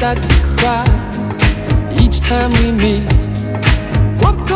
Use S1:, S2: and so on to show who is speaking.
S1: Start to cry each time we meet. What